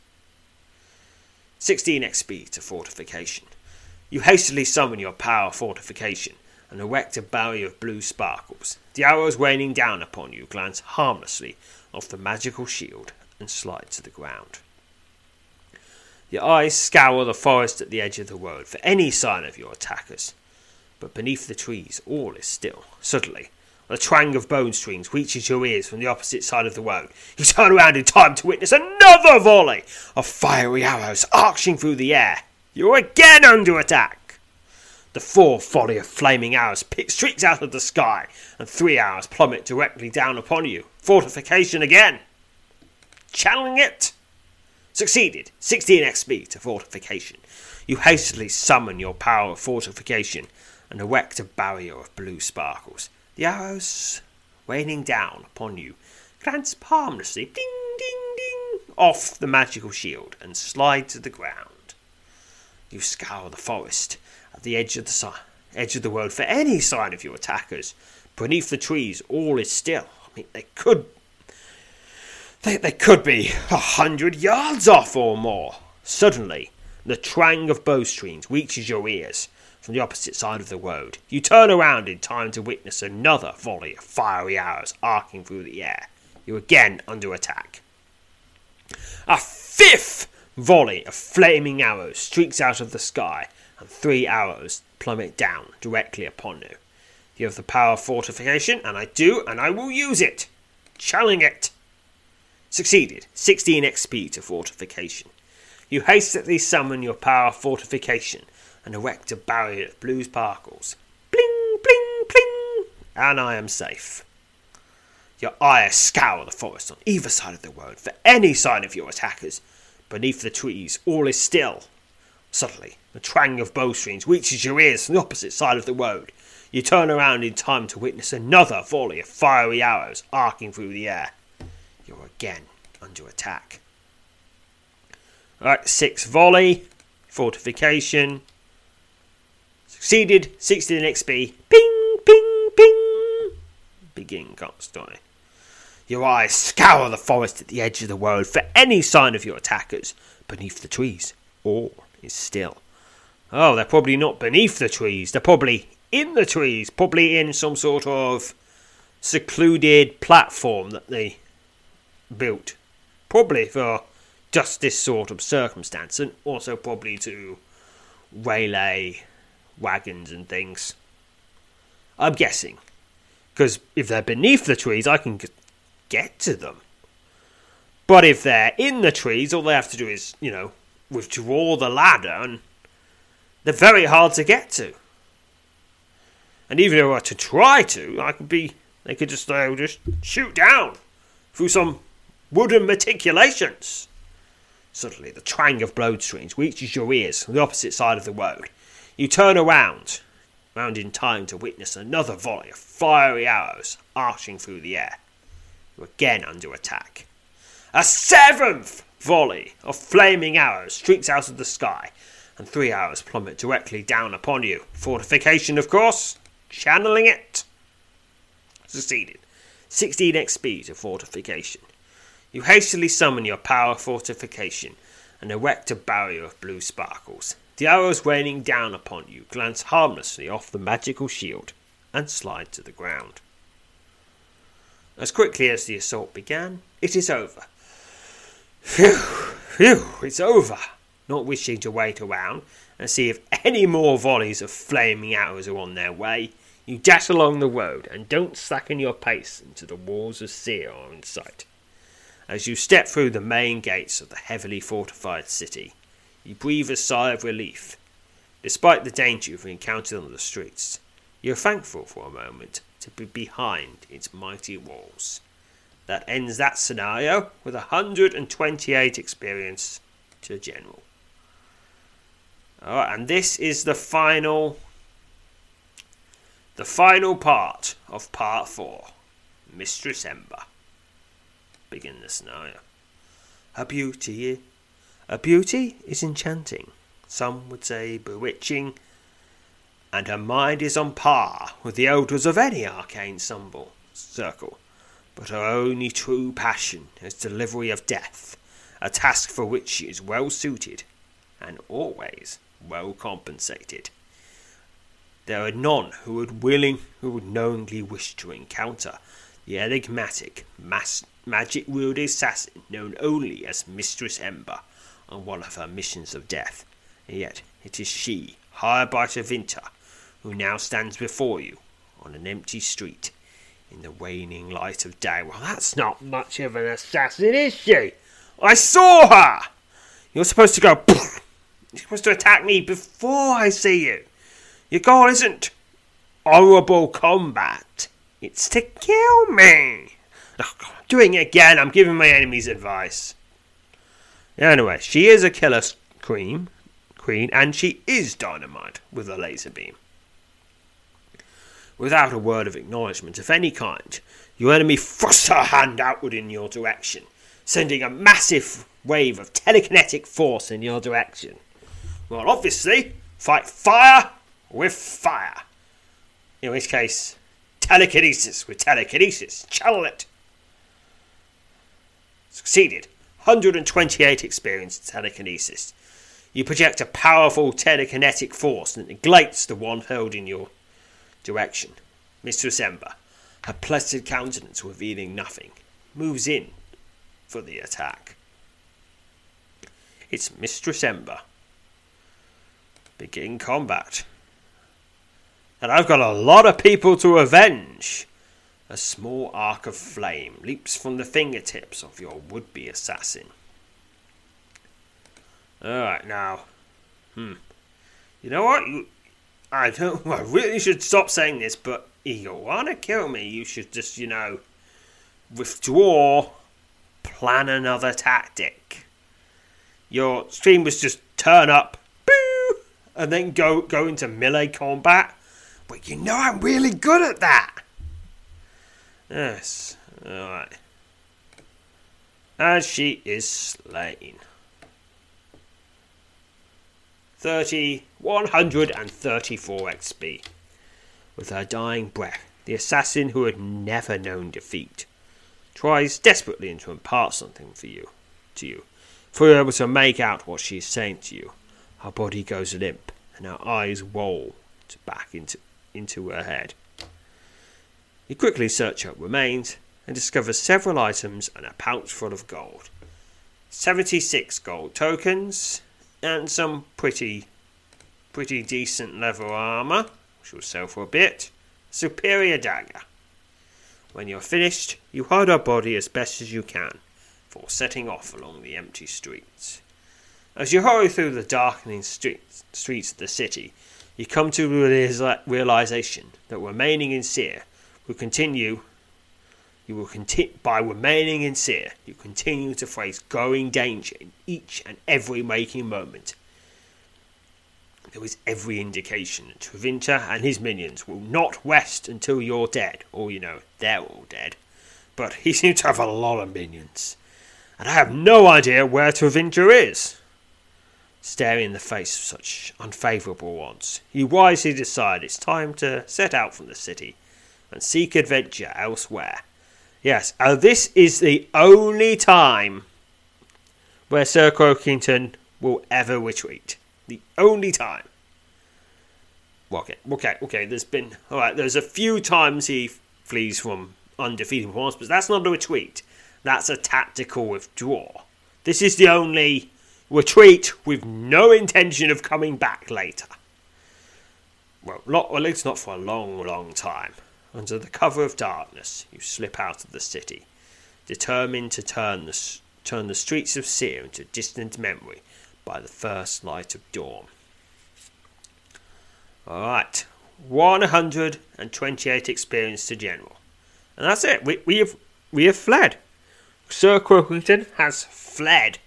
16 XP to fortification. You hastily summon your power fortification and erect a barrier of blue sparkles. The arrows raining down upon you glance harmlessly off the magical shield and slide to the ground. Your eyes scour the forest at the edge of the road for any sign of your attackers, but beneath the trees all is still. Suddenly, the twang of bone strings reaches your ears from the opposite side of the road. You turn around in time to witness another volley of fiery arrows arching through the air. You're again under attack. The fourth volley of flaming arrows streaks out of the sky, and three arrows plummet directly down upon you. Fortification again. Channeling it. Succeeded. 16 XP to fortification. You hastily summon your power of fortification and erect a barrier of blue sparkles. The arrows raining down upon you glance harmlessly, ding, ding, ding, off the magical shield and slide to the ground. You scour the forest at the edge of the edge of the world for any sign of your attackers. Beneath the trees, all is still. I mean, they could they, they could be a hundred yards off or more. Suddenly, the twang of bowstrings reaches your ears from the opposite side of the road. You turn around in time to witness another volley of fiery arrows arcing through the air. You're again under attack. A fifth volley of flaming arrows streaks out of the sky, and three arrows plummet down directly upon you. You have the power of fortification, and I do, and I will use it. Channeling it. Succeeded. 16 XP to fortification. You hastily summon your power fortification and erect a barrier of blue sparkles. Bling, bling, bling, and I am safe. Your eyes scour the forest on either side of the road for any sign of your attackers. Beneath the trees, all is still. Suddenly, the twang of bowstrings reaches your ears from the opposite side of the road. You turn around in time to witness another volley of fiery arrows arcing through the air. You're again under attack. Alright, six volley, fortification. Succeeded, 16 XP. Ping, ping, ping. Begin story. Your eyes scour the forest at the edge of the world for any sign of your attackers. Beneath the trees, all is still. Oh, they're probably not beneath the trees. They're probably in the trees, probably in some sort of secluded platform that they built. Probably for just this sort of circumstance, and also probably to waylay wagons and things. I'm guessing. Because if they're beneath the trees, I can get to them. But if they're in the trees, all they have to do is, you know, withdraw the ladder, and they're very hard to get to. And even if I were to try to, I could be. They could just, uh, just shoot down through some wooden matriculations. Suddenly, the twang of blowstrings reaches your ears from the opposite side of the road. You turn around, round in time to witness another volley of fiery arrows arching through the air. You're again under attack. A seventh volley of flaming arrows streaks out of the sky, and three arrows plummet directly down upon you. Fortification, of course channeling it. Succeeded. 16 XP to fortification. You hastily summon your power fortification and erect a barrier of blue sparkles. The arrows raining down upon you glance harmlessly off the magical shield and slide to the ground. As quickly as the assault began, it is over. Phew, phew, it's over. Not wishing to wait around and see if any more volleys of flaming arrows are on their way, you dash along the road and don't slacken your pace until the walls of Seer are in sight. As you step through the main gates of the heavily fortified city, you breathe a sigh of relief. Despite the danger you've encountered on the streets, you're thankful for a moment to be behind its mighty walls. That ends that scenario with 128 experience to General. Alright, and this is the final the final part of part 4 Mistress Ember. Begin the scenario. Her beauty, her beauty is enchanting, some would say bewitching, and her mind is on par with the elders of any arcane symbol, circle. But her only true passion is delivery of death, a task for which she is well suited and always well compensated. There are none who would willing who would knowingly wish to encounter the enigmatic mass, magic wielding assassin known only as Mistress Ember on one of her missions of death. And yet it is she, hired by Travinta, who now stands before you on an empty street in the waning light of day. Well, that's not much of an assassin, is she? I saw her! You're supposed to go. You're supposed to attack me before I see you. Your goal isn't horrible combat, it's to kill me. Oh, doing it again, I'm giving my enemies advice. Anyway, she is a killer queen, queen, and she is dynamite with a laser beam. Without a word of acknowledgement of any kind, your enemy thrusts her hand outward in your direction, sending a massive wave of telekinetic force in your direction. Well, obviously, fight fire with fire. In which case, telekinesis with telekinesis. Channel it. Succeeded. 128 experience in telekinesis. You project a powerful telekinetic force that neglects the one hurled in your direction. Mistress Ember, her placid countenance revealing nothing, moves in for the attack. It's Mistress Ember. Begin combat. And I've got a lot of people to avenge. A small arc of flame leaps from the fingertips of your would be assassin. Alright, now. Hmm. You know what? You, I don't. I really should stop saying this, but if you want to kill me, you should just, you know, withdraw, plan another tactic. Your stream was just turn up, boo, and then go go into melee combat. But you know I'm really good at that. Yes. Alright. As she is slain. 30, 134 XP. With her dying breath, the assassin who had never known defeat tries desperately to impart something for you, to you. For you're able to make out what she is saying to you. Her body goes limp, and her eyes roll back into, into her head. You quickly search her remains and discover several items and a pouch full of gold. 76 gold tokens and some pretty pretty decent leather armor, which will sell for a bit. Superior dagger. When you're finished, you hide her body as best as you can before setting off along the empty streets. As you hurry through the darkening streets, streets of the city, you come to the realization that remaining in Seer will continue. You will continue by remaining in Seer. You continue to face growing danger in each and every waking moment. There is every indication that Travinta and his minions will not rest until you're dead, or you know, they're all dead. But he seems to have a lot of minions, and I have no idea where Travinta is. Staring in the face of such unfavourable odds, you wisely decide it's time to set out from the city and seek adventure elsewhere. Yes, and uh, this is the only time where Sir Croakington will ever retreat. The only time. Okay, okay, okay. There's been all right. There's a few times he flees from undefeated performance, but that's not a retreat. That's a tactical withdrawal. This is the only retreat with no intention of coming back later. Well, not, at least not for a long, long time. Under the cover of darkness, you slip out of the city, determined to turn the, turn the streets of Seer into distant memory by the first light of dawn. Alright, 128 experience to general. And that's it. We, we, have, we have fled. Sir Croakington has fled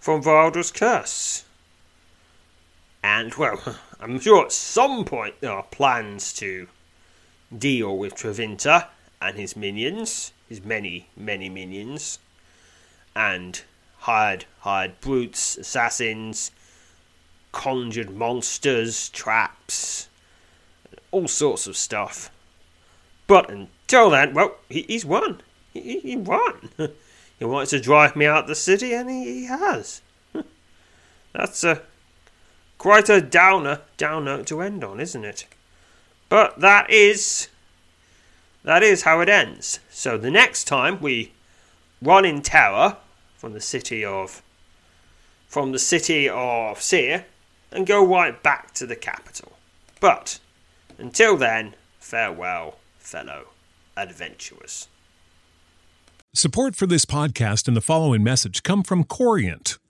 from Voldor's curse. And, well, I'm sure at some point there are plans to deal with Travinta and his minions, his many, many minions, and hired, hired brutes, assassins, conjured monsters, traps, all sorts of stuff. But until then, well, he, he's won. He, he won. he wanted to drive me out of the city, and he, he has. That's a quite a downer, down note to end on, isn't it? But that is that is how it ends. So the next time we run in terror from the city of from the city of Seer and go right back to the capital. But until then, farewell, fellow adventurers. Support for this podcast and the following message come from Corient